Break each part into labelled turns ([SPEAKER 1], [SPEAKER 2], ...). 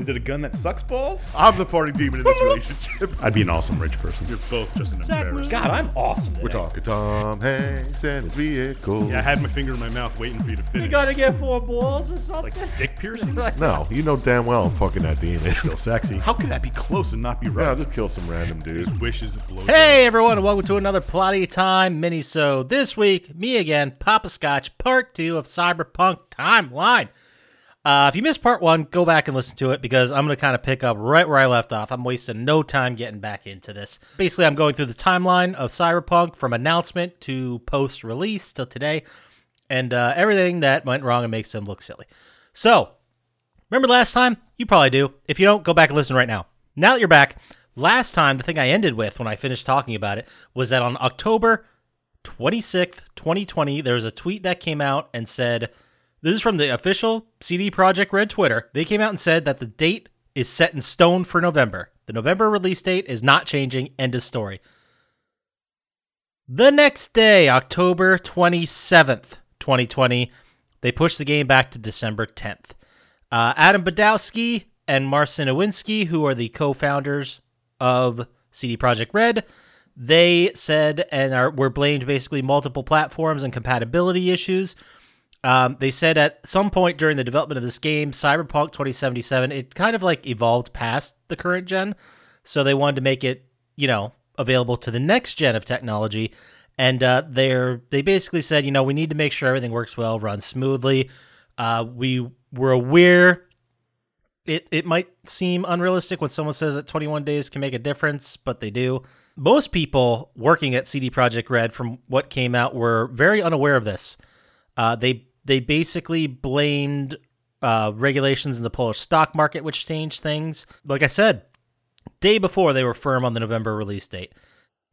[SPEAKER 1] Is it a gun that sucks balls?
[SPEAKER 2] I'm the farting demon in this relationship.
[SPEAKER 1] I'd be an awesome rich person.
[SPEAKER 2] You're both just an embarrassment.
[SPEAKER 1] God, I'm awesome.
[SPEAKER 2] We're talking Tom Hanks and his vehicle.
[SPEAKER 1] Yeah, I had my finger in my mouth waiting for you to finish.
[SPEAKER 3] You gotta get four balls or something.
[SPEAKER 1] like dick piercing?
[SPEAKER 2] No, you know damn well I'm fucking that demon.
[SPEAKER 1] It's Still sexy. How could that be close and not be
[SPEAKER 2] Yeah,
[SPEAKER 1] right?
[SPEAKER 2] I'll just kill some random dude.
[SPEAKER 1] His wishes blow.
[SPEAKER 3] Hey everyone, and welcome to another Plotty Time mini So This week, me again, Papa Scotch, part two of Cyberpunk Timeline. Uh, if you missed part one, go back and listen to it because I'm going to kind of pick up right where I left off. I'm wasting no time getting back into this. Basically, I'm going through the timeline of Cyberpunk from announcement to post release till today and uh, everything that went wrong and makes them look silly. So, remember last time? You probably do. If you don't, go back and listen right now. Now that you're back, last time, the thing I ended with when I finished talking about it was that on October 26th, 2020, there was a tweet that came out and said, This is from the official CD Projekt Red Twitter. They came out and said that the date is set in stone for November. The November release date is not changing. End of story. The next day, October 27th, 2020, they pushed the game back to December 10th. Uh, Adam Badowski and Marcin Nowinski, who are the co-founders of CD Projekt Red, they said and are were blamed basically multiple platforms and compatibility issues. Um, they said at some point during the development of this game, Cyberpunk 2077, it kind of like evolved past the current gen, so they wanted to make it, you know, available to the next gen of technology. And uh, they're they basically said, you know, we need to make sure everything works well, runs smoothly. Uh, we were aware it it might seem unrealistic when someone says that 21 days can make a difference, but they do. Most people working at CD Projekt Red, from what came out, were very unaware of this. Uh, they they basically blamed uh, regulations in the Polish stock market, which changed things. Like I said, day before they were firm on the November release date.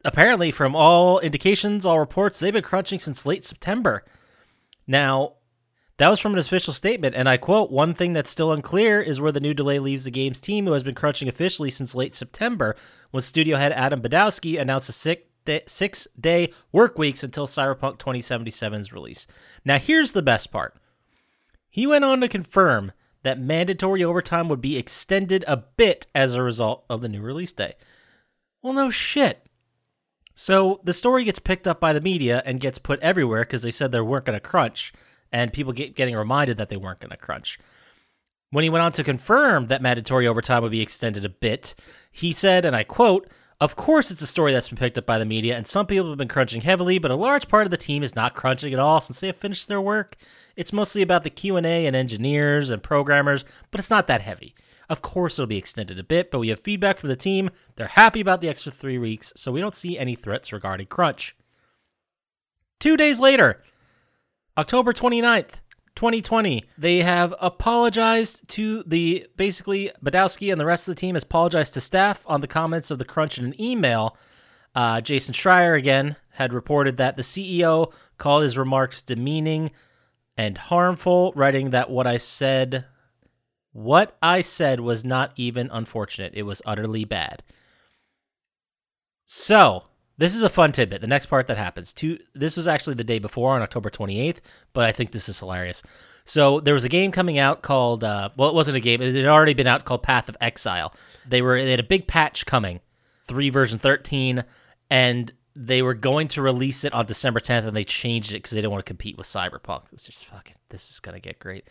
[SPEAKER 3] Apparently, from all indications, all reports, they've been crunching since late September. Now, that was from an official statement, and I quote: "One thing that's still unclear is where the new delay leaves the game's team, who has been crunching officially since late September, when studio head Adam Badowski announced a sick day, six day work weeks until Cyberpunk 2077's release. Now, here's the best part. He went on to confirm that mandatory overtime would be extended a bit as a result of the new release day. Well, no shit. So the story gets picked up by the media and gets put everywhere because they said they weren't going to crunch, and people get getting reminded that they weren't going to crunch. When he went on to confirm that mandatory overtime would be extended a bit, he said, and I quote, of course, it's a story that's been picked up by the media, and some people have been crunching heavily, but a large part of the team is not crunching at all since they have finished their work. It's mostly about the Q and A and engineers and programmers, but it's not that heavy. Of course, it'll be extended a bit, but we have feedback from the team. They're happy about the extra three weeks, so we don't see any threats regarding crunch. Two days later, October 29th, 2020, they have apologized to the basically Badowski and the rest of the team has apologized to staff on the comments of the crunch in an email. Uh, Jason Schreier again had reported that the CEO called his remarks demeaning and harmful, writing that what I said, what I said was not even unfortunate. It was utterly bad. So this is a fun tidbit. The next part that happens. Two, this was actually the day before on October 28th, but I think this is hilarious. So there was a game coming out called, uh, well, it wasn't a game. It had already been out called Path of Exile. They were they had a big patch coming, three version 13, and they were going to release it on December 10th, and they changed it because they didn't want to compete with Cyberpunk. It's just fucking. This is gonna get great.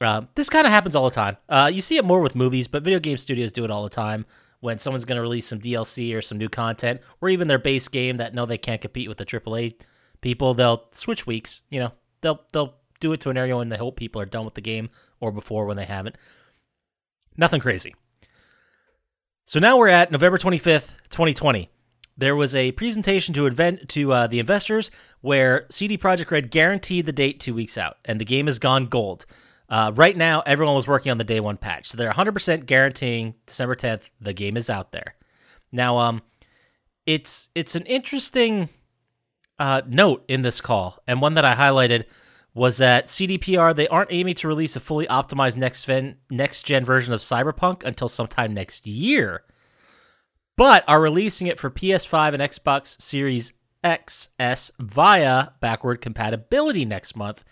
[SPEAKER 3] Uh, this kind of happens all the time. Uh, you see it more with movies, but video game studios do it all the time when someone's going to release some DLC or some new content, or even their base game that know they can't compete with the AAA people, they'll switch weeks. You know, they'll they'll do it to an area when they hope people are done with the game, or before when they haven't. Nothing crazy. So now we're at November twenty fifth, twenty twenty. There was a presentation to event to uh, the investors where CD Projekt Red guaranteed the date two weeks out, and the game has gone gold. Uh, right now, everyone was working on the day one patch, so they're 100% guaranteeing December 10th the game is out there. Now, um, it's it's an interesting uh, note in this call, and one that I highlighted was that CDPR they aren't aiming to release a fully optimized next gen next gen version of Cyberpunk until sometime next year, but are releasing it for PS5 and Xbox Series XS via backward compatibility next month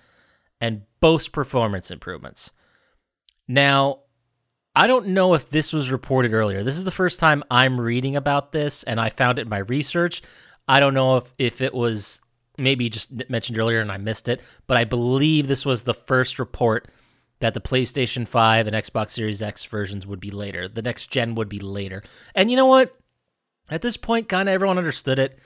[SPEAKER 3] and boast performance improvements. Now, I don't know if this was reported earlier. This is the first time I'm reading about this, and I found it in my research. I don't know if, if it was maybe just mentioned earlier and I missed it, but I believe this was the first report that the PlayStation 5 and Xbox Series X versions would be later. The next gen would be later. And you know what? At this point, kind of everyone understood it.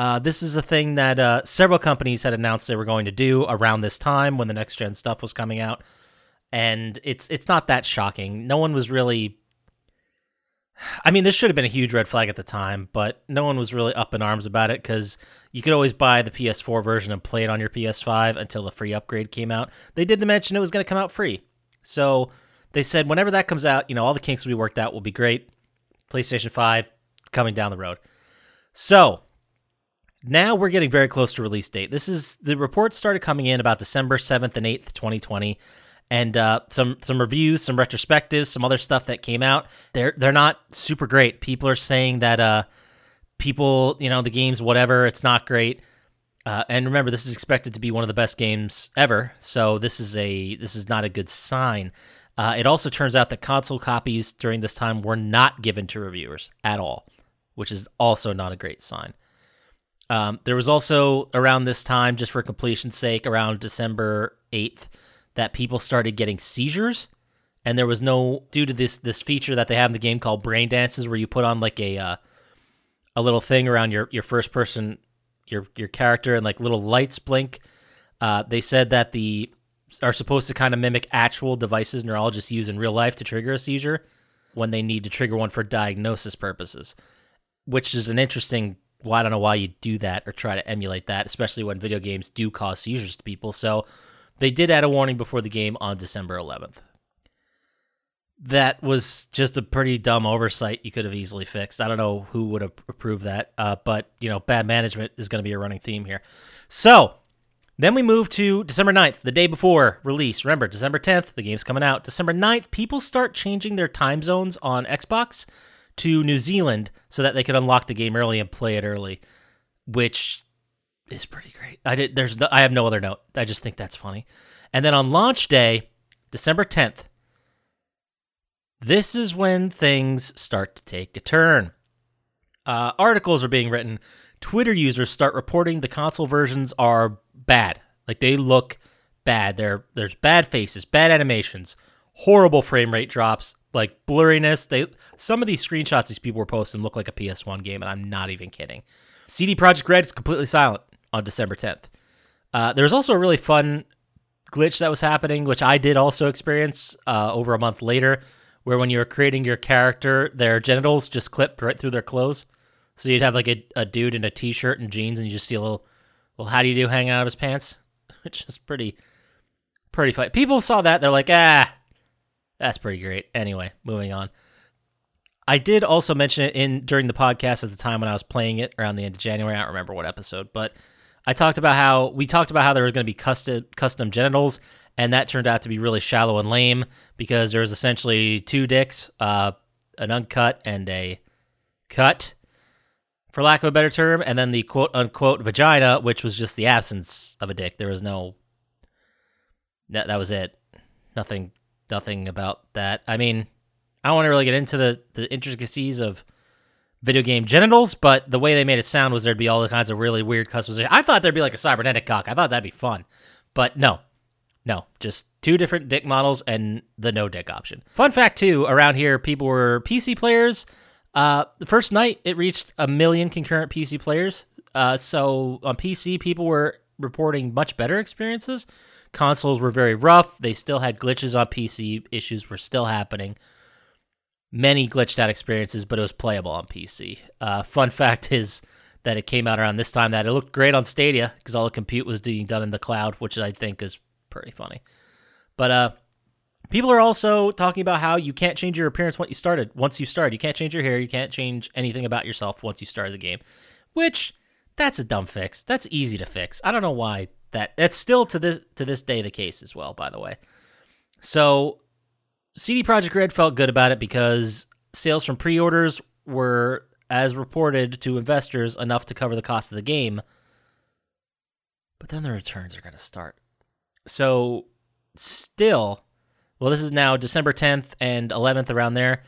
[SPEAKER 3] Uh, this is a thing that uh, several companies had announced they were going to do around this time when the next gen stuff was coming out, and it's it's not that shocking. No one was really. I mean, this should have been a huge red flag at the time, but no one was really up in arms about it because you could always buy the PS4 version and play it on your PS5 until the free upgrade came out. They did mention it was going to come out free, so they said whenever that comes out, you know, all the kinks will be worked out, will be great. PlayStation 5 coming down the road. So now we're getting very close to release date. This is the reports started coming in about December 7th and 8th, 2020. And uh, some some reviews, some retrospectives, some other stuff that came out. They're they're not super great. People are saying that uh, people, you know, the game's whatever, it's not great. Uh, and remember, this is expected to be one of the best games ever, so this is a this is not a good sign. Uh, it also turns out that console copies during this time were not given to reviewers at all, which is also not a great sign. Um, there was also around this time, just for completion's sake, around December 8th, that people started getting seizures. And there was no, due to this this feature that they have in the game called Brain Dances, where you put on like a uh, a little thing around your, your first person, your your character, and like little lights blink. Uh, they said that the are supposed to kind of mimic actual devices neurologists use in real life to trigger a seizure when they need to trigger one for diagnosis purposes, which is an interesting. Well, I don't know why you do that or try to emulate that, especially when video games do cause seizures to people. So they did add a warning before the game on December 11th. That was just a pretty dumb oversight you could have easily fixed. I don't know who would have approved that, uh, but you know, bad management is going to be a running theme here. So then we move to December 9th, the day before release. Remember, December 10th, the game's coming out. December 9th, people start changing their time zones on Xbox to New Zealand so that they could unlock the game early and play it early, which is pretty great. I did there's no, I have no other note. I just think that's funny. And then on launch day, December 10th, this is when things start to take a turn. Uh, articles are being written. Twitter users start reporting the console versions are bad. Like they look bad. There, there's bad faces, bad animations, horrible frame rate drops, like blurriness. They some of these screenshots these people were posting look like a PS1 game, and I'm not even kidding. CD Projekt Red is completely silent on December 10th. Uh, there was also a really fun glitch that was happening, which I did also experience uh, over a month later, where when you were creating your character, their genitals just clipped right through their clothes. So you'd have like a, a dude in a t-shirt and jeans, and you just see a little, well, how do you do hanging out of his pants, which is pretty, pretty funny. People saw that, they're like, ah, that's pretty great. Anyway, moving on. I did also mention it in during the podcast at the time when I was playing it around the end of January. I don't remember what episode, but I talked about how we talked about how there was going to be custom custom genitals, and that turned out to be really shallow and lame because there was essentially two dicks, uh, an uncut and a cut, for lack of a better term, and then the quote unquote vagina, which was just the absence of a dick. There was no. That that was it. Nothing. Nothing about that. I mean, I don't want to really get into the, the intricacies of video game genitals, but the way they made it sound was there'd be all the kinds of really weird customization. I thought there'd be like a cybernetic cock. I thought that'd be fun, but no, no, just two different dick models and the no dick option. Fun fact too, around here, people were PC players. Uh, the first night it reached a million concurrent PC players. Uh, so on PC, people were reporting much better experiences. Consoles were very rough. They still had glitches on PC. Issues were still happening many glitched out experiences, but it was playable on PC. Uh, fun fact is that it came out around this time that it looked great on Stadia because all the compute was being done in the cloud, which I think is pretty funny. But uh, people are also talking about how you can't change your appearance once you started. Once you start, you can't change your hair. You can't change anything about yourself once you start the game, which that's a dumb fix. That's easy to fix. I don't know why that. That's still to this to this day the case as well. By the way, so CD Projekt Red felt good about it because sales from pre-orders were, as reported to investors, enough to cover the cost of the game. But then the returns are going to start. So, still, well, this is now December 10th and 11th around there.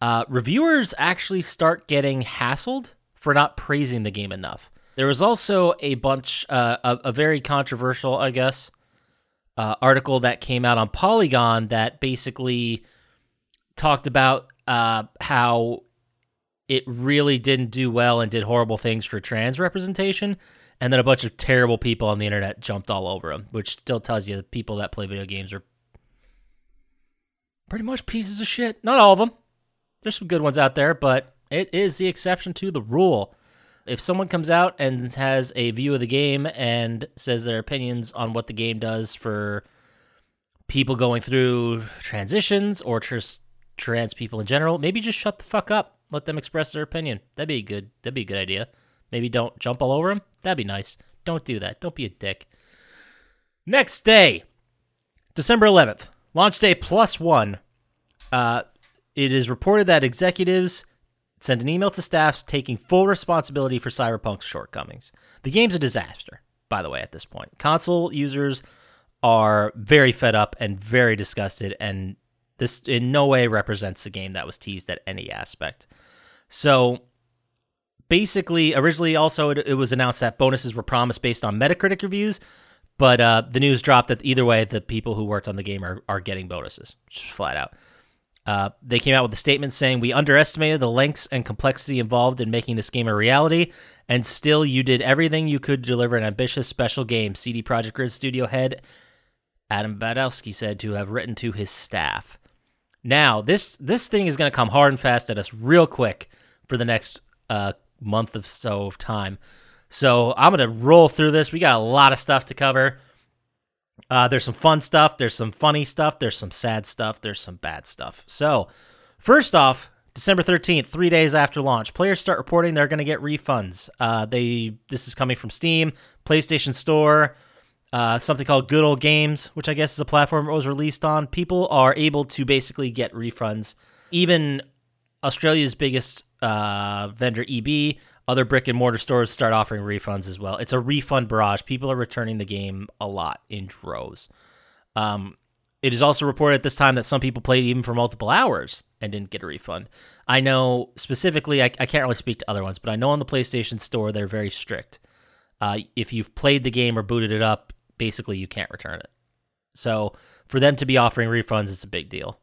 [SPEAKER 3] Uh, reviewers actually start getting hassled for not praising the game enough. There was also a bunch, uh, a, a very controversial, I guess, uh, article that came out on Polygon that basically talked about uh, how it really didn't do well and did horrible things for trans representation. And then a bunch of terrible people on the internet jumped all over them, which still tells you the people that play video games are pretty much pieces of shit. Not all of them. There's some good ones out there, but it is the exception to the rule. If someone comes out and has a view of the game and says their opinions on what the game does for people going through transitions or just trans people in general, maybe just shut the fuck up. Let them express their opinion. That'd be good. That'd be a good idea. Maybe don't jump all over them. That'd be nice. Don't do that. Don't be a dick. Next day, December 11th, launch day plus one. Uh, it is reported that executives sent an email to staffs taking full responsibility for Cyberpunk's shortcomings. The game's a disaster, by the way, at this point. Console users are very fed up and very disgusted, and this in no way represents the game that was teased at any aspect. So basically, originally also it, it was announced that bonuses were promised based on Metacritic reviews, but uh, the news dropped that either way, the people who worked on the game are, are getting bonuses, just flat out. Uh, they came out with a statement saying, We underestimated the lengths and complexity involved in making this game a reality, and still you did everything you could to deliver an ambitious special game, CD Projekt Red studio head Adam Badowski said to have written to his staff. Now, this this thing is going to come hard and fast at us real quick for the next uh, month of so of time. So I'm going to roll through this. We got a lot of stuff to cover. Uh, there's some fun stuff. There's some funny stuff. There's some sad stuff. There's some bad stuff. So, first off, December 13th, three days after launch, players start reporting they're going to get refunds. Uh, they this is coming from Steam, PlayStation Store, uh, something called Good Old Games, which I guess is a platform it was released on. People are able to basically get refunds. Even Australia's biggest uh, vendor, EB, other brick and mortar stores start offering refunds as well. It's a refund barrage. People are returning the game a lot in droves. Um, it is also reported at this time that some people played even for multiple hours and didn't get a refund. I know specifically, I, I can't really speak to other ones, but I know on the PlayStation Store they're very strict. Uh, if you've played the game or booted it up, basically you can't return it. So for them to be offering refunds, it's a big deal.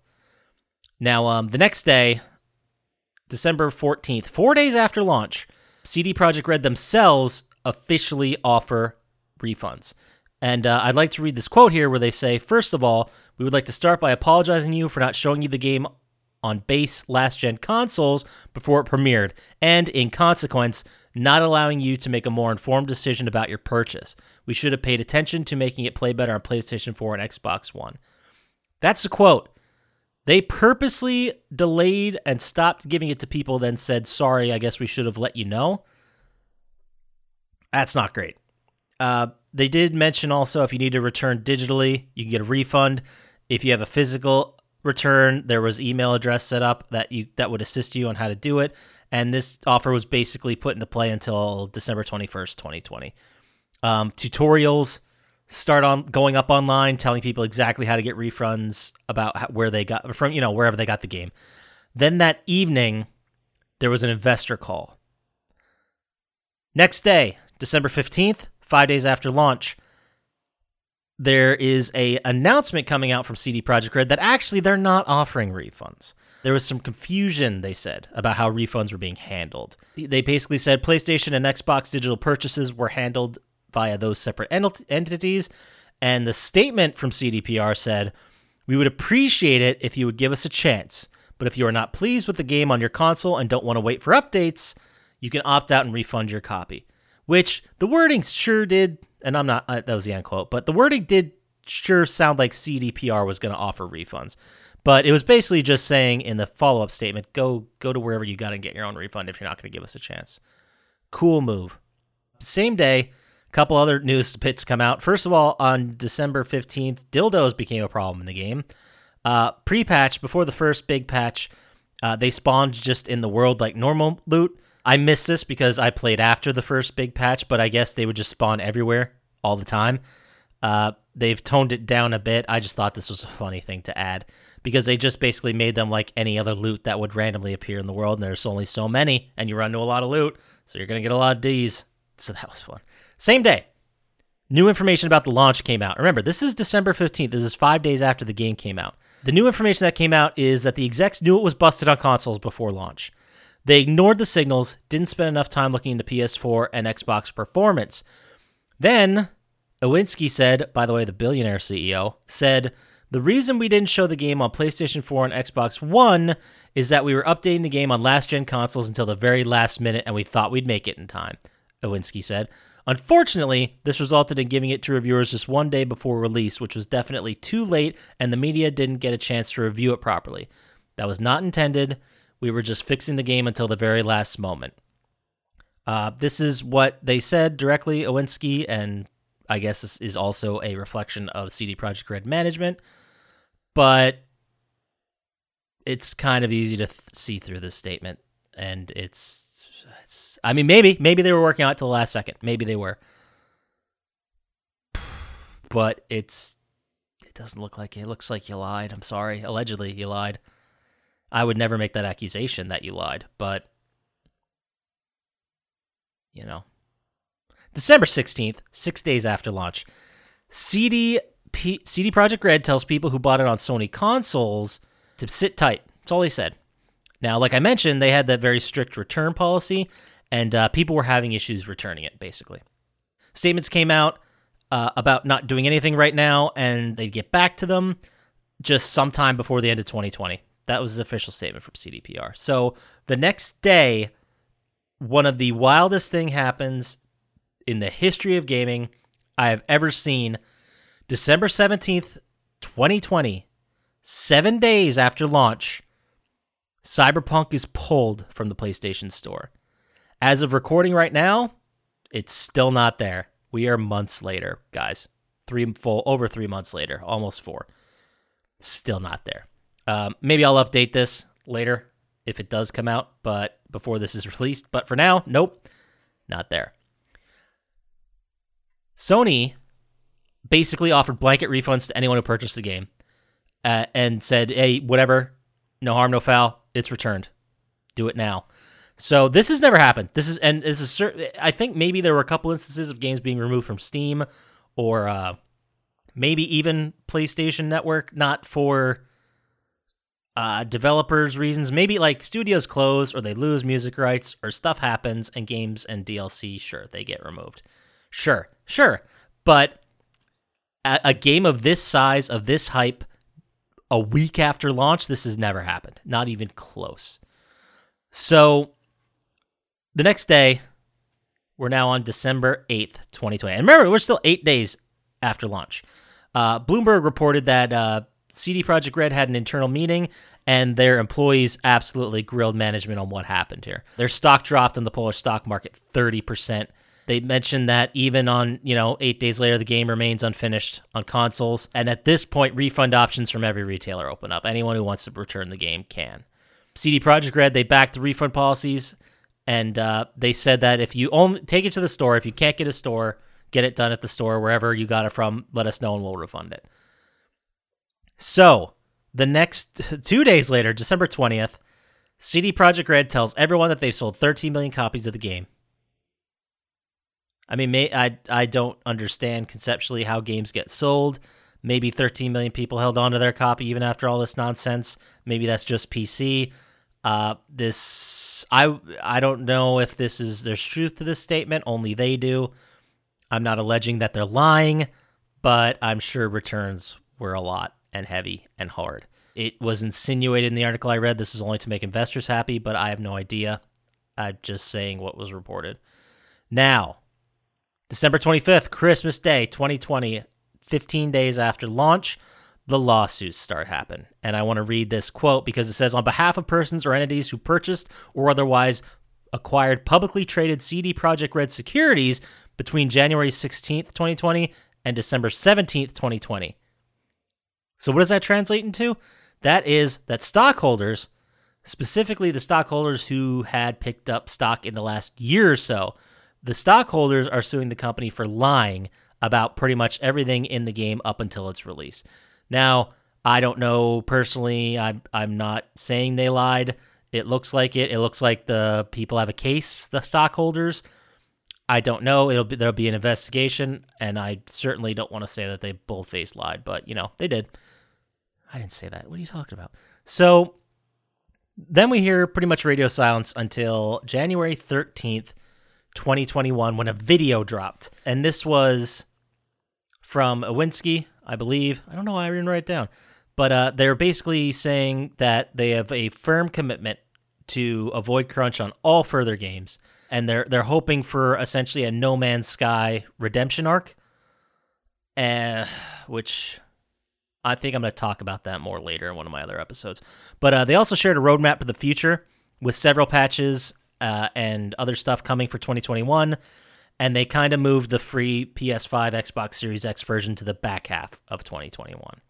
[SPEAKER 3] Now, um, the next day, December 14th, four days after launch, CD Projekt Red themselves officially offer refunds. And uh, I'd like to read this quote here where they say, First of all, we would like to start by apologizing to you for not showing you the game on base last gen consoles before it premiered, and in consequence, not allowing you to make a more informed decision about your purchase. We should have paid attention to making it play better on PlayStation 4 and Xbox One. That's the quote. They purposely delayed and stopped giving it to people, then said, sorry, I guess we should have let you know. That's not great. Uh, they did mention also if you need to return digitally, you can get a refund. If you have a physical return, there was email address set up that you that would assist you on how to do it. And this offer was basically put into play until December 21st, 2020. Um, tutorials start on going up online telling people exactly how to get refunds about how, where they got from you know wherever they got the game. Then that evening there was an investor call. Next day december 15th five days after launch there is a announcement coming out from cd projekt red that actually they're not offering refunds. There was some confusion they said about how refunds were being handled. They basically said playstation and xbox digital purchases were handled via those separate ent- entities. And the statement from CDPR said, We would appreciate it if you would give us a chance. But if you are not pleased with the game on your console and don't want to wait for updates, you can opt out and refund your copy. Which the wording sure did, and I'm not, uh, that was the end quote, but the wording did sure sound like CDPR was going to offer refunds. But it was basically just saying in the follow up statement, go go to wherever you got and get your own refund if you're not going to give us a chance. Cool move. Same day, couple other news bits come out. First of all, on December 15th, dildos became a problem in the game. Uh, Pre patch, before the first big patch, uh, they spawned just in the world like normal loot. I missed this because I played after the first big patch, but I guess they would just spawn everywhere all the time. Uh, they've toned it down a bit. I just thought this was a funny thing to add because they just basically made them like any other loot that would randomly appear in the world, and there's only so many, and you run into a lot of loot, so you're gonna get a lot of D's. So that was fun. Same day, new information about the launch came out. Remember, this is December 15th. This is five days after the game came out. The new information that came out is that the execs knew it was busted on consoles before launch. They ignored the signals, didn't spend enough time looking into PS4 and Xbox performance. Then, Owinski said, by the way, the billionaire CEO, said, The reason we didn't show the game on PlayStation 4 and Xbox One is that we were updating the game on last gen consoles until the very last minute and we thought we'd make it in time, Owinski said. Unfortunately, this resulted in giving it to reviewers just one day before release, which was definitely too late, and the media didn't get a chance to review it properly. That was not intended. We were just fixing the game until the very last moment. Uh, this is what they said directly, Owinski, and I guess this is also a reflection of CD Projekt Red management. But it's kind of easy to th- see through this statement, and it's, it's. I mean, maybe maybe they were working out to the last second. Maybe they were, but it's. It doesn't look like it. it looks like you lied. I'm sorry. Allegedly, you lied. I would never make that accusation that you lied, but you know. December 16th, 6 days after launch, CD P- CD Projekt Red tells people who bought it on Sony consoles to sit tight. That's all they said. Now, like I mentioned, they had that very strict return policy, and uh, people were having issues returning it, basically. Statements came out uh, about not doing anything right now, and they'd get back to them just sometime before the end of 2020. That was the official statement from CDPR. So the next day, one of the wildest thing happens in the history of gaming I have ever seen. December 17th, 2020, seven days after launch, Cyberpunk is pulled from the PlayStation Store. As of recording right now, it's still not there. We are months later, guys. Three full over three months later, almost four. Still not there. Um, maybe I'll update this later if it does come out, but before this is released. But for now, nope, not there. Sony basically offered blanket refunds to anyone who purchased the game uh, and said, hey, whatever, no harm, no foul, it's returned. Do it now. So this has never happened. This is and a certain. I think maybe there were a couple instances of games being removed from Steam, or uh, maybe even PlayStation Network, not for uh, developers' reasons. Maybe like studios close or they lose music rights or stuff happens and games and DLC, sure, they get removed. Sure, sure. But a, a game of this size, of this hype, a week after launch, this has never happened. Not even close. So the next day, we're now on December 8th, 2020. And remember, we're still eight days after launch. Uh, Bloomberg reported that uh, CD Projekt Red had an internal meeting and their employees absolutely grilled management on what happened here. Their stock dropped in the Polish stock market 30%. They mentioned that even on, you know, eight days later, the game remains unfinished on consoles. And at this point, refund options from every retailer open up. Anyone who wants to return the game can. CD Projekt Red, they backed the refund policies. And uh, they said that if you only take it to the store, if you can't get a store, get it done at the store, wherever you got it from, let us know and we'll refund it. So, the next two days later, December 20th, CD Projekt Red tells everyone that they've sold 13 million copies of the game. I mean, may, I I don't understand conceptually how games get sold. Maybe 13 million people held on to their copy even after all this nonsense. Maybe that's just PC. Uh, this I I don't know if this is there's truth to this statement. Only they do. I'm not alleging that they're lying, but I'm sure returns were a lot and heavy and hard. It was insinuated in the article I read this is only to make investors happy, but I have no idea. I'm just saying what was reported. Now, December 25th, Christmas Day 2020, 15 days after launch, the lawsuits start happen. And I want to read this quote because it says on behalf of persons or entities who purchased or otherwise acquired publicly traded CD Projekt Red securities between January 16th, 2020 and December 17th, 2020. So what does that translate into? That is that stockholders, specifically the stockholders who had picked up stock in the last year or so, the stockholders are suing the company for lying about pretty much everything in the game up until its release. Now, I don't know personally. I'm I'm not saying they lied. It looks like it. It looks like the people have a case, the stockholders. I don't know. It'll be there'll be an investigation, and I certainly don't want to say that they bullface lied, but you know they did. I didn't say that. What are you talking about? So then we hear pretty much radio silence until January thirteenth, twenty twenty one, when a video dropped, and this was from Awinski, I believe. I don't know why I didn't write it down, but uh, they're basically saying that they have a firm commitment to avoid crunch on all further games, and they're they're hoping for essentially a No Man's Sky redemption arc, uh, which I think I'm going to talk about that more later in one of my other episodes. But uh, they also shared a roadmap for the future with several patches uh, and other stuff coming for 2021. And they kind of moved the free PS5, Xbox Series X version to the back half of 2021. A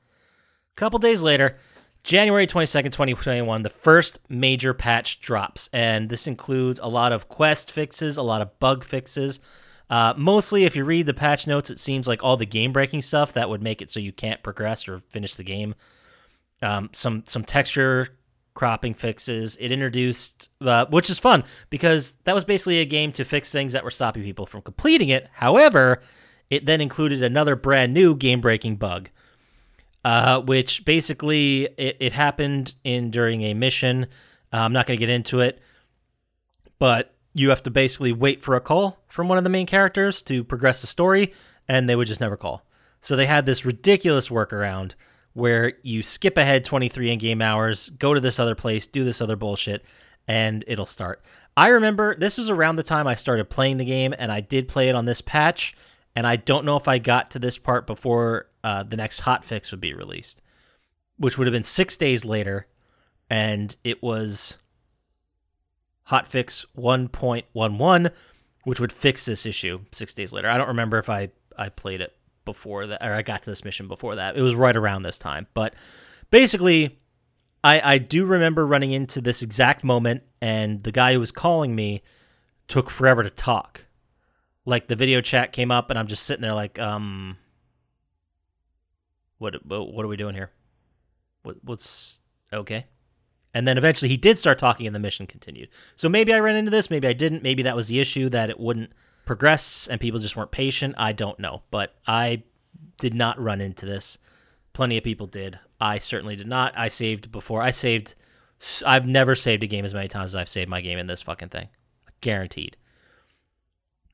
[SPEAKER 3] couple days later, January 22nd, 2021, the first major patch drops. And this includes a lot of quest fixes, a lot of bug fixes. Uh, mostly, if you read the patch notes, it seems like all the game breaking stuff that would make it so you can't progress or finish the game. Um, some some texture cropping fixes. It introduced, uh, which is fun because that was basically a game to fix things that were stopping people from completing it. However, it then included another brand new game breaking bug, uh, which basically it, it happened in during a mission. Uh, I'm not going to get into it, but you have to basically wait for a call from one of the main characters to progress the story, and they would just never call. So they had this ridiculous workaround where you skip ahead 23 in game hours, go to this other place, do this other bullshit, and it'll start. I remember this was around the time I started playing the game, and I did play it on this patch, and I don't know if I got to this part before uh, the next hotfix would be released, which would have been six days later, and it was hotfix 1.11, which would fix this issue six days later. I don't remember if I, I played it before that, or I got to this mission before that. It was right around this time. But basically, I, I do remember running into this exact moment, and the guy who was calling me took forever to talk. Like the video chat came up, and I'm just sitting there like, um, what what are we doing here? What what's okay? And then eventually he did start talking, and the mission continued. So maybe I ran into this, maybe I didn't. Maybe that was the issue that it wouldn't progress and people just weren't patient. I don't know, but I did not run into this. Plenty of people did. I certainly did not. I saved before. I saved. I've never saved a game as many times as I've saved my game in this fucking thing. Guaranteed.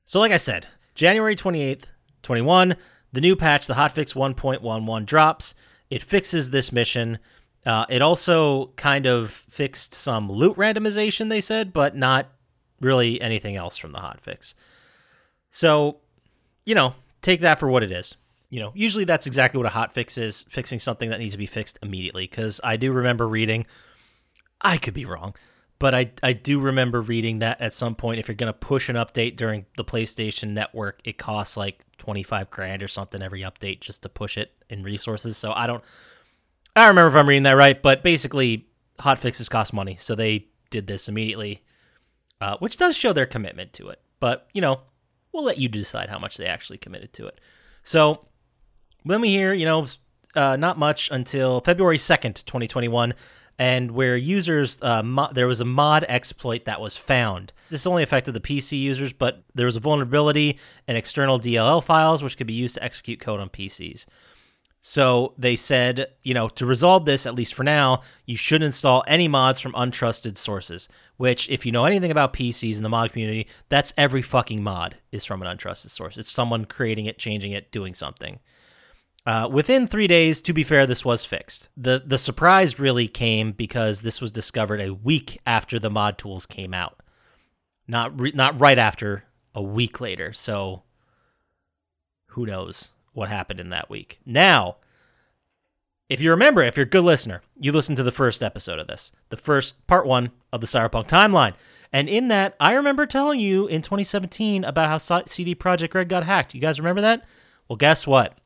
[SPEAKER 3] So, like I said, January 28th, 21, the new patch, the hotfix 1.11 drops. It fixes this mission. Uh, it also kind of fixed some loot randomization, they said, but not really anything else from the hotfix. So, you know, take that for what it is. You know, usually that's exactly what a hot fix is fixing something that needs to be fixed immediately. Because I do remember reading, I could be wrong, but I, I do remember reading that at some point, if you're going to push an update during the PlayStation Network, it costs like 25 grand or something every update just to push it in resources. So I don't, I don't remember if I'm reading that right, but basically, hot fixes cost money. So they did this immediately, uh, which does show their commitment to it. But, you know, we'll let you decide how much they actually committed to it. So when we hear, you know, uh, not much until February 2nd, 2021, and where users, uh, mo- there was a mod exploit that was found. This only affected the PC users, but there was a vulnerability in external DLL files, which could be used to execute code on PCs. So they said, you know, to resolve this, at least for now, you should install any mods from untrusted sources. Which, if you know anything about PCs in the mod community, that's every fucking mod is from an untrusted source. It's someone creating it, changing it, doing something. Uh, within three days, to be fair, this was fixed. the The surprise really came because this was discovered a week after the mod tools came out, not re- not right after, a week later. So, who knows? What happened in that week. Now, if you remember, if you're a good listener, you listened to the first episode of this, the first part one of the Cyberpunk timeline. And in that, I remember telling you in 2017 about how CD Projekt Red got hacked. You guys remember that? Well, guess what?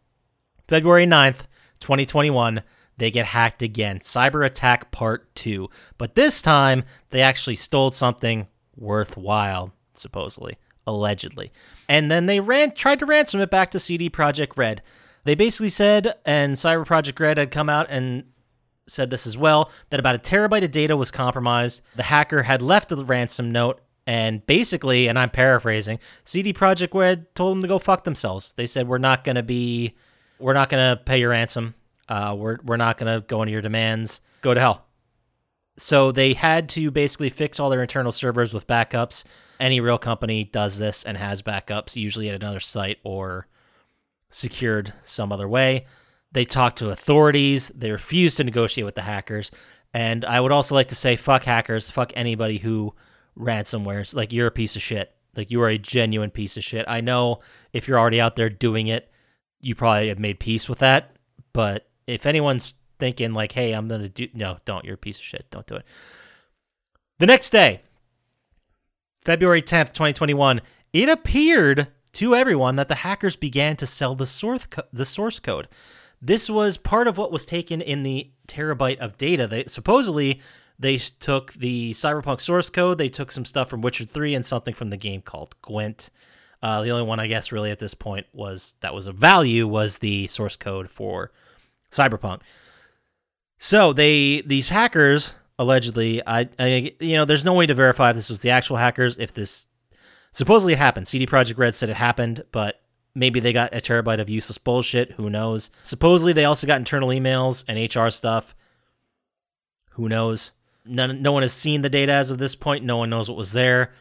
[SPEAKER 3] February 9th, 2021, they get hacked again. Cyber Attack Part 2. But this time, they actually stole something worthwhile, supposedly allegedly. And then they ran tried to ransom it back to CD Projekt Red. They basically said, and Cyber Project Red had come out and said this as well, that about a terabyte of data was compromised. The hacker had left the ransom note, and basically, and I'm paraphrasing, CD Projekt Red told them to go fuck themselves. They said, "We're not going to be, we're not going to pay your ransom. Uh, we're we're not going to go into your demands. Go to hell." So they had to basically fix all their internal servers with backups. Any real company does this and has backups, usually at another site or secured some other way. They talk to authorities. They refuse to negotiate with the hackers. And I would also like to say, fuck hackers, fuck anybody who ransomwares. Like you're a piece of shit. Like you are a genuine piece of shit. I know if you're already out there doing it, you probably have made peace with that. But if anyone's thinking like, hey, I'm gonna do no, don't. You're a piece of shit. Don't do it. The next day, February 10th, 2021, it appeared to everyone that the hackers began to sell the source co- the source code. This was part of what was taken in the terabyte of data. They supposedly they took the Cyberpunk source code, they took some stuff from Witcher 3 and something from the game called Gwent. Uh, the only one I guess really at this point was that was a value was the source code for Cyberpunk. So they these hackers allegedly, I, I you know, there's no way to verify if this was the actual hackers. If this supposedly happened, CD Projekt Red said it happened, but maybe they got a terabyte of useless bullshit. Who knows? Supposedly they also got internal emails and HR stuff. Who knows? None, no one has seen the data as of this point. No one knows what was there,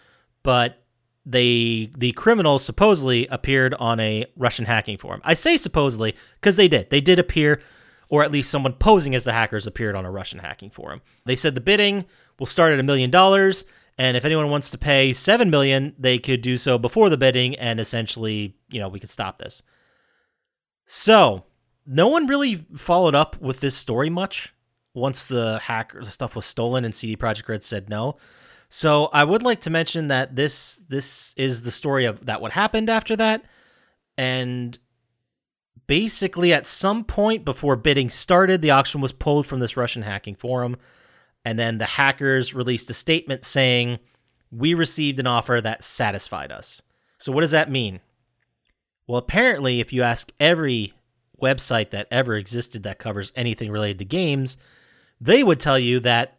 [SPEAKER 3] but they the criminals supposedly appeared on a Russian hacking forum. I say supposedly because they did. They did appear or at least someone posing as the hackers appeared on a Russian hacking forum. They said the bidding will start at a million dollars, and if anyone wants to pay seven million, they could do so before the bidding, and essentially, you know, we could stop this. So, no one really followed up with this story much once the hacker the stuff was stolen and CD Projekt Red said no. So, I would like to mention that this this is the story of that what happened after that, and basically at some point before bidding started, the auction was pulled from this Russian hacking forum. And then the hackers released a statement saying, We received an offer that satisfied us. So, what does that mean? Well, apparently, if you ask every website that ever existed that covers anything related to games, they would tell you that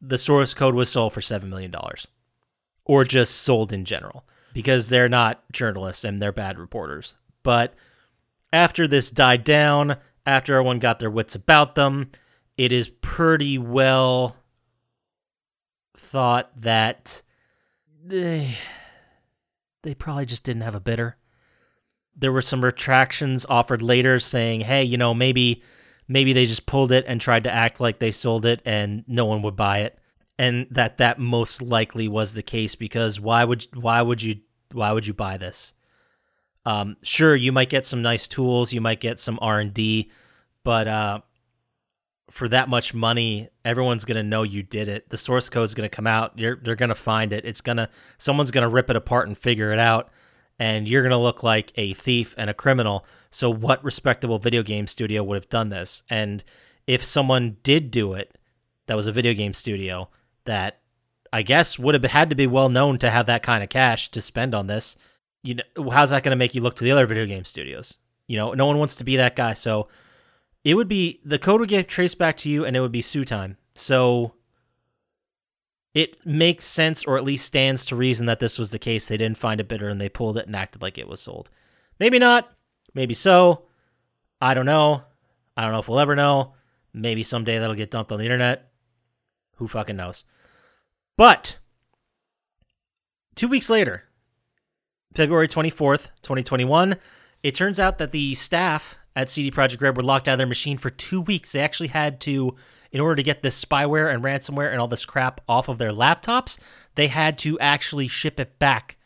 [SPEAKER 3] the source code was sold for $7 million or just sold in general because they're not journalists and they're bad reporters. But after this died down, after everyone got their wits about them, it is pretty well thought that they they probably just didn't have a bidder. There were some retractions offered later saying, "Hey, you know, maybe maybe they just pulled it and tried to act like they sold it and no one would buy it." And that that most likely was the case because why would why would you why would you buy this? Um, sure, you might get some nice tools, you might get some R and D, but uh, for that much money, everyone's gonna know you did it. The source code is gonna come out. You're they're gonna find it. It's gonna someone's gonna rip it apart and figure it out, and you're gonna look like a thief and a criminal. So, what respectable video game studio would have done this? And if someone did do it, that was a video game studio that I guess would have had to be well known to have that kind of cash to spend on this you know, how's that going to make you look to the other video game studios? You know, no one wants to be that guy. So it would be the code would get traced back to you, and it would be sue time. So it makes sense, or at least stands to reason that this was the case. They didn't find a bidder, and they pulled it and acted like it was sold. Maybe not. Maybe so. I don't know. I don't know if we'll ever know. Maybe someday that'll get dumped on the internet. Who fucking knows? But two weeks later, February 24th, 2021, it turns out that the staff at CD Projekt Red were locked out of their machine for two weeks. They actually had to, in order to get this spyware and ransomware and all this crap off of their laptops, they had to actually ship it back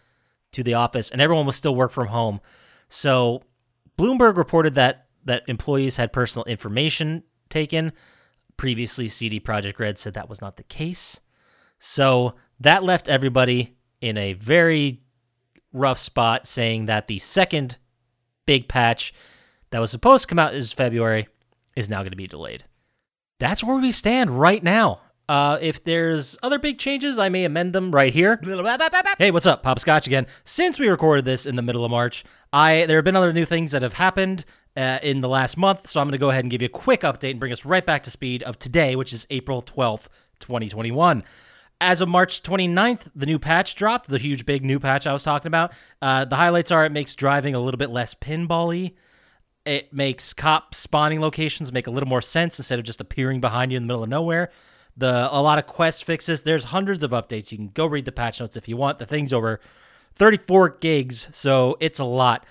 [SPEAKER 3] to the office, and everyone was still work from home. So Bloomberg reported that that employees had personal information taken. Previously, CD Projekt Red said that was not the case. So that left everybody in a very rough spot saying that the second big patch that was supposed to come out this February is now going to be delayed. That's where we stand right now. Uh, if there's other big changes, I may amend them right here. Hey, what's up? Pop Scotch again. Since we recorded this in the middle of March, I there have been other new things that have happened uh, in the last month, so I'm going to go ahead and give you a quick update and bring us right back to speed of today, which is April 12th, 2021. As of March 29th, the new patch dropped, the huge big new patch I was talking about. Uh, the highlights are it makes driving a little bit less pinball-y. It makes cop spawning locations make a little more sense instead of just appearing behind you in the middle of nowhere. The a lot of quest fixes. There's hundreds of updates. You can go read the patch notes if you want. The thing's over 34 gigs, so it's a lot.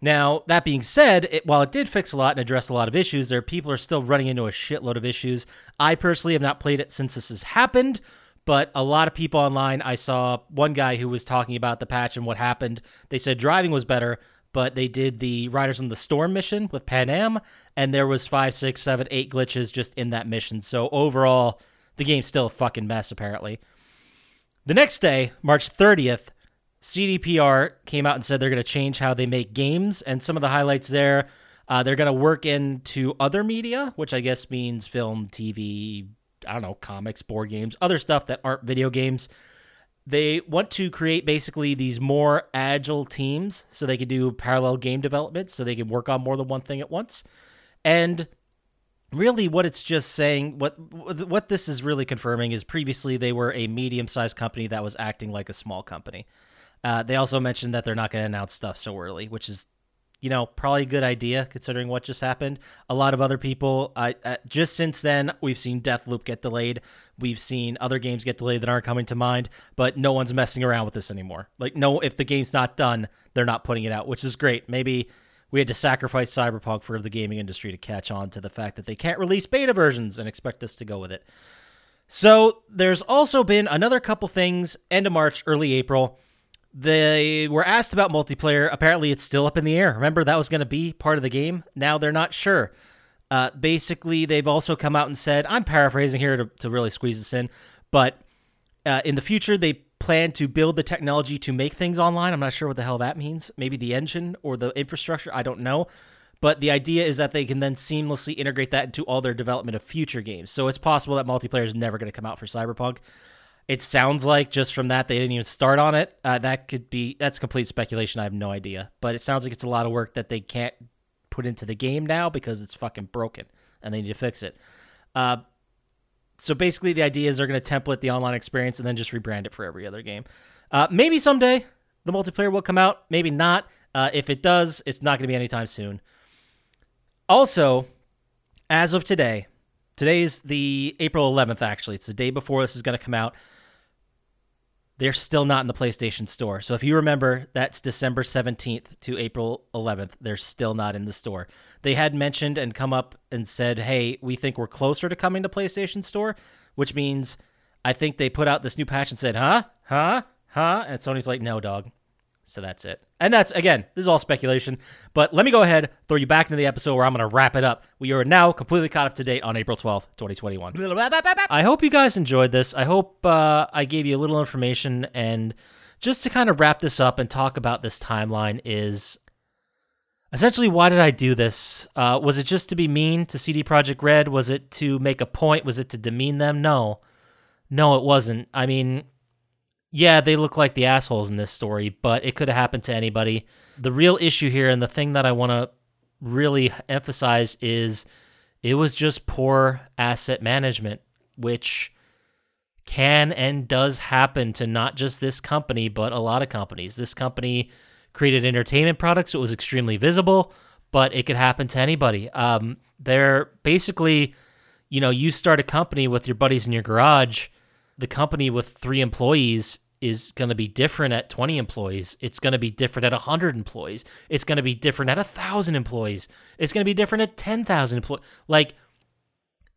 [SPEAKER 3] Now, that being said, it, while it did fix a lot and address a lot of issues, there are people are still running into a shitload of issues. I personally have not played it since this has happened, but a lot of people online, I saw one guy who was talking about the patch and what happened. They said driving was better, but they did the Riders in the Storm mission with Panam, and there was five, six, seven, eight glitches just in that mission. So overall, the game's still a fucking mess, apparently. The next day, March 30th, CDPR came out and said they're going to change how they make games, and some of the highlights there, uh, they're going to work into other media, which I guess means film, TV, I don't know, comics, board games, other stuff that aren't video games. They want to create basically these more agile teams so they can do parallel game development, so they can work on more than one thing at once. And really what it's just saying what what this is really confirming is previously they were a medium-sized company that was acting like a small company uh, they also mentioned that they're not going to announce stuff so early which is you know probably a good idea considering what just happened a lot of other people just since then we've seen deathloop get delayed we've seen other games get delayed that aren't coming to mind but no one's messing around with this anymore like no if the game's not done they're not putting it out which is great maybe we had to sacrifice Cyberpunk for the gaming industry to catch on to the fact that they can't release beta versions and expect us to go with it. So there's also been another couple things end of March, early April. They were asked about multiplayer. Apparently, it's still up in the air. Remember, that was going to be part of the game. Now they're not sure. Uh, basically, they've also come out and said, I'm paraphrasing here to, to really squeeze this in, but uh, in the future, they plan to build the technology to make things online. I'm not sure what the hell that means. Maybe the engine or the infrastructure. I don't know. But the idea is that they can then seamlessly integrate that into all their development of future games. So it's possible that multiplayer is never going to come out for Cyberpunk. It sounds like just from that they didn't even start on it. Uh, that could be that's complete speculation. I have no idea. But it sounds like it's a lot of work that they can't put into the game now because it's fucking broken and they need to fix it. Uh, so basically, the idea is they're going to template the online experience and then just rebrand it for every other game. Uh, maybe someday the multiplayer will come out. Maybe not. Uh, if it does, it's not going to be anytime soon. Also, as of today, today's the April 11th. Actually, it's the day before this is going to come out. They're still not in the PlayStation Store. So if you remember, that's December 17th to April 11th. They're still not in the store. They had mentioned and come up and said, hey, we think we're closer to coming to PlayStation Store, which means I think they put out this new patch and said, huh? Huh? Huh? And Sony's like, no, dog. So that's it. And that's, again, this is all speculation. But let me go ahead, throw you back into the episode where I'm going to wrap it up. We are now completely caught up to date on April 12th, 2021. I hope you guys enjoyed this. I hope uh, I gave you a little information. And just to kind of wrap this up and talk about this timeline is essentially why did I do this? Uh, was it just to be mean to CD Projekt Red? Was it to make a point? Was it to demean them? No. No, it wasn't. I mean, yeah, they look like the assholes in this story, but it could have happened to anybody. The real issue here, and the thing that I want to really emphasize, is it was just poor asset management, which can and does happen to not just this company, but a lot of companies. This company created entertainment products, so it was extremely visible, but it could happen to anybody. Um, they're basically, you know, you start a company with your buddies in your garage. The company with three employees is going to be different at 20 employees. It's going to be different at 100 employees. It's going to be different at 1,000 employees. It's going to be different at 10,000 employees. Like,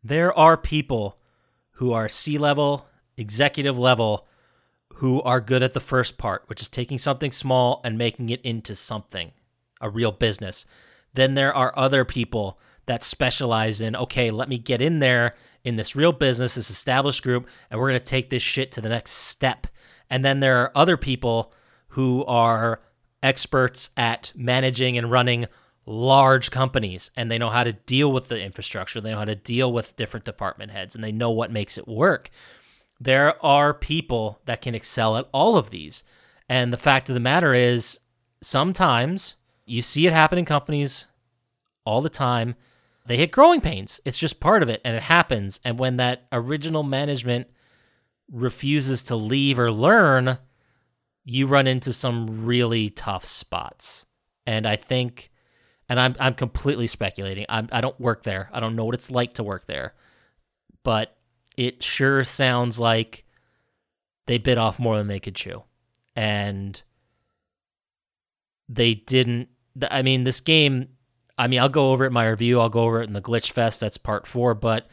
[SPEAKER 3] there are people who are C level, executive level, who are good at the first part, which is taking something small and making it into something, a real business. Then there are other people that specialize in, okay, let me get in there in this real business, this established group, and we're going to take this shit to the next step and then there are other people who are experts at managing and running large companies and they know how to deal with the infrastructure. They know how to deal with different department heads and they know what makes it work. There are people that can excel at all of these. And the fact of the matter is, sometimes you see it happen in companies all the time. They hit growing pains. It's just part of it and it happens. And when that original management refuses to leave or learn, you run into some really tough spots. And I think and I'm I'm completely speculating. I'm I don't work there. I don't know what it's like to work there. But it sure sounds like they bit off more than they could chew. And they didn't I mean this game I mean I'll go over it in my review, I'll go over it in the glitch fest, that's part 4, but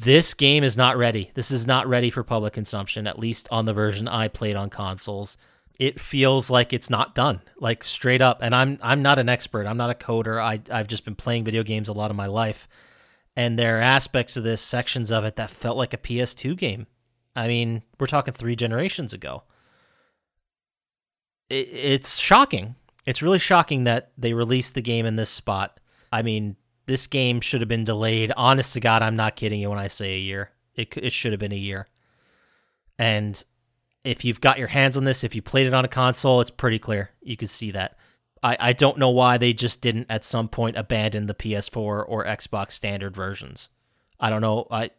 [SPEAKER 3] this game is not ready. This is not ready for public consumption, at least on the version I played on consoles. It feels like it's not done like straight up. And i'm i'm not an expert. I'm not a coder. I i've just been playing video games a lot of my life. And there are aspects of this sections of it that felt like a ps2 game. I mean we're talking three generations ago. It, it's shocking. It's really shocking that they released the game in this spot. I mean this game should have been delayed honest to god i'm not kidding you when i say a year it, it should have been a year and if you've got your hands on this, if you played it on a console, it's pretty clear. You can see that. I, I don't know why they just didn't at some point abandon the PS4 or Xbox standard versions. I don't know. I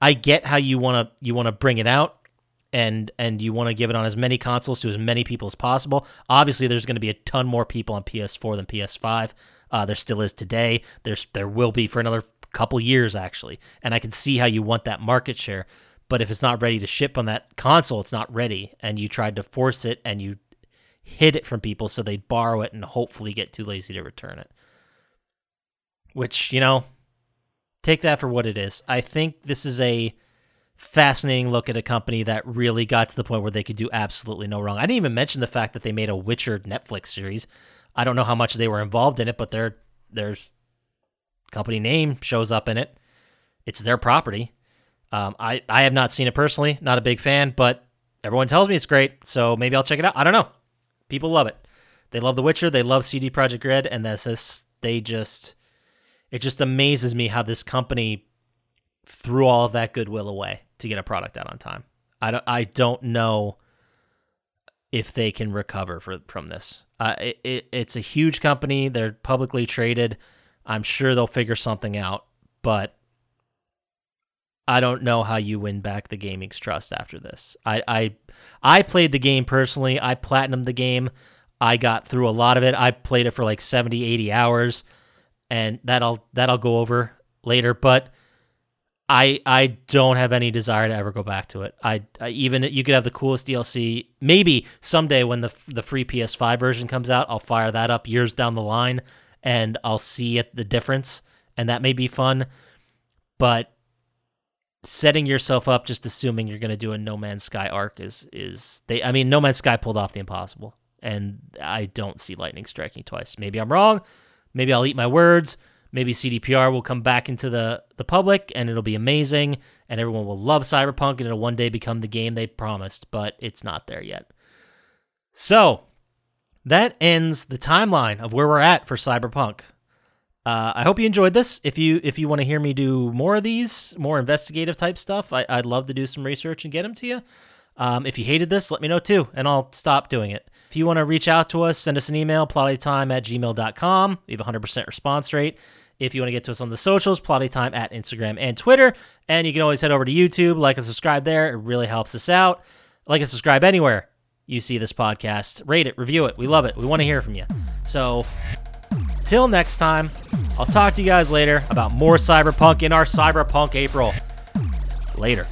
[SPEAKER 3] I get how you want to you want to bring it out and and you want to give it on as many consoles to as many people as possible. Obviously, there's going to be a ton more people on PS4 than PS5. Uh, there still is today. There's there will be for another couple years actually, and I can see how you want that market share. But if it's not ready to ship on that console, it's not ready. And you tried to force it and you hid it from people so they borrow it and hopefully get too lazy to return it. Which, you know, take that for what it is. I think this is a fascinating look at a company that really got to the point where they could do absolutely no wrong. I didn't even mention the fact that they made a Witcher Netflix series. I don't know how much they were involved in it, but their their company name shows up in it. It's their property. Um, I I have not seen it personally, not a big fan, but everyone tells me it's great, so maybe I'll check it out. I don't know. People love it. They love The Witcher. They love CD Projekt Red, and that's this. They just it just amazes me how this company threw all of that goodwill away to get a product out on time. I don't I don't know if they can recover for, from this. Uh, it, it, it's a huge company. They're publicly traded. I'm sure they'll figure something out, but I don't know how you win back the gaming's trust after this. I I I played the game personally. I platinumed the game. I got through a lot of it. I played it for like 70, 80 hours and that'll that'll go over later, but I I don't have any desire to ever go back to it. I, I, even you could have the coolest DLC. Maybe someday when the the free PS5 version comes out, I'll fire that up years down the line and I'll see it, the difference and that may be fun. But setting yourself up just assuming you're going to do a No Man's Sky arc is is they I mean No Man's Sky pulled off the impossible and I don't see lightning striking twice. Maybe I'm wrong. Maybe I'll eat my words. Maybe CDPR will come back into the the public and it'll be amazing and everyone will love Cyberpunk and it'll one day become the game they promised, but it's not there yet. So, that ends the timeline of where we're at for Cyberpunk. Uh, I hope you enjoyed this. If you if you want to hear me do more of these, more investigative type stuff, I, would love to do some research and get them to you. Um, if you hated this, let me know too, and I'll stop doing it. If you want to reach out to us, send us an email, plottytime at gmail.com. We have a 100% response rate. If you want to get to us on the socials, Plotty Time at Instagram and Twitter. And you can always head over to YouTube, like and subscribe there. It really helps us out. Like and subscribe anywhere you see this podcast. Rate it, review it. We love it. We want to hear from you. So Till next time, I'll talk to you guys later about more Cyberpunk in our Cyberpunk April. Later.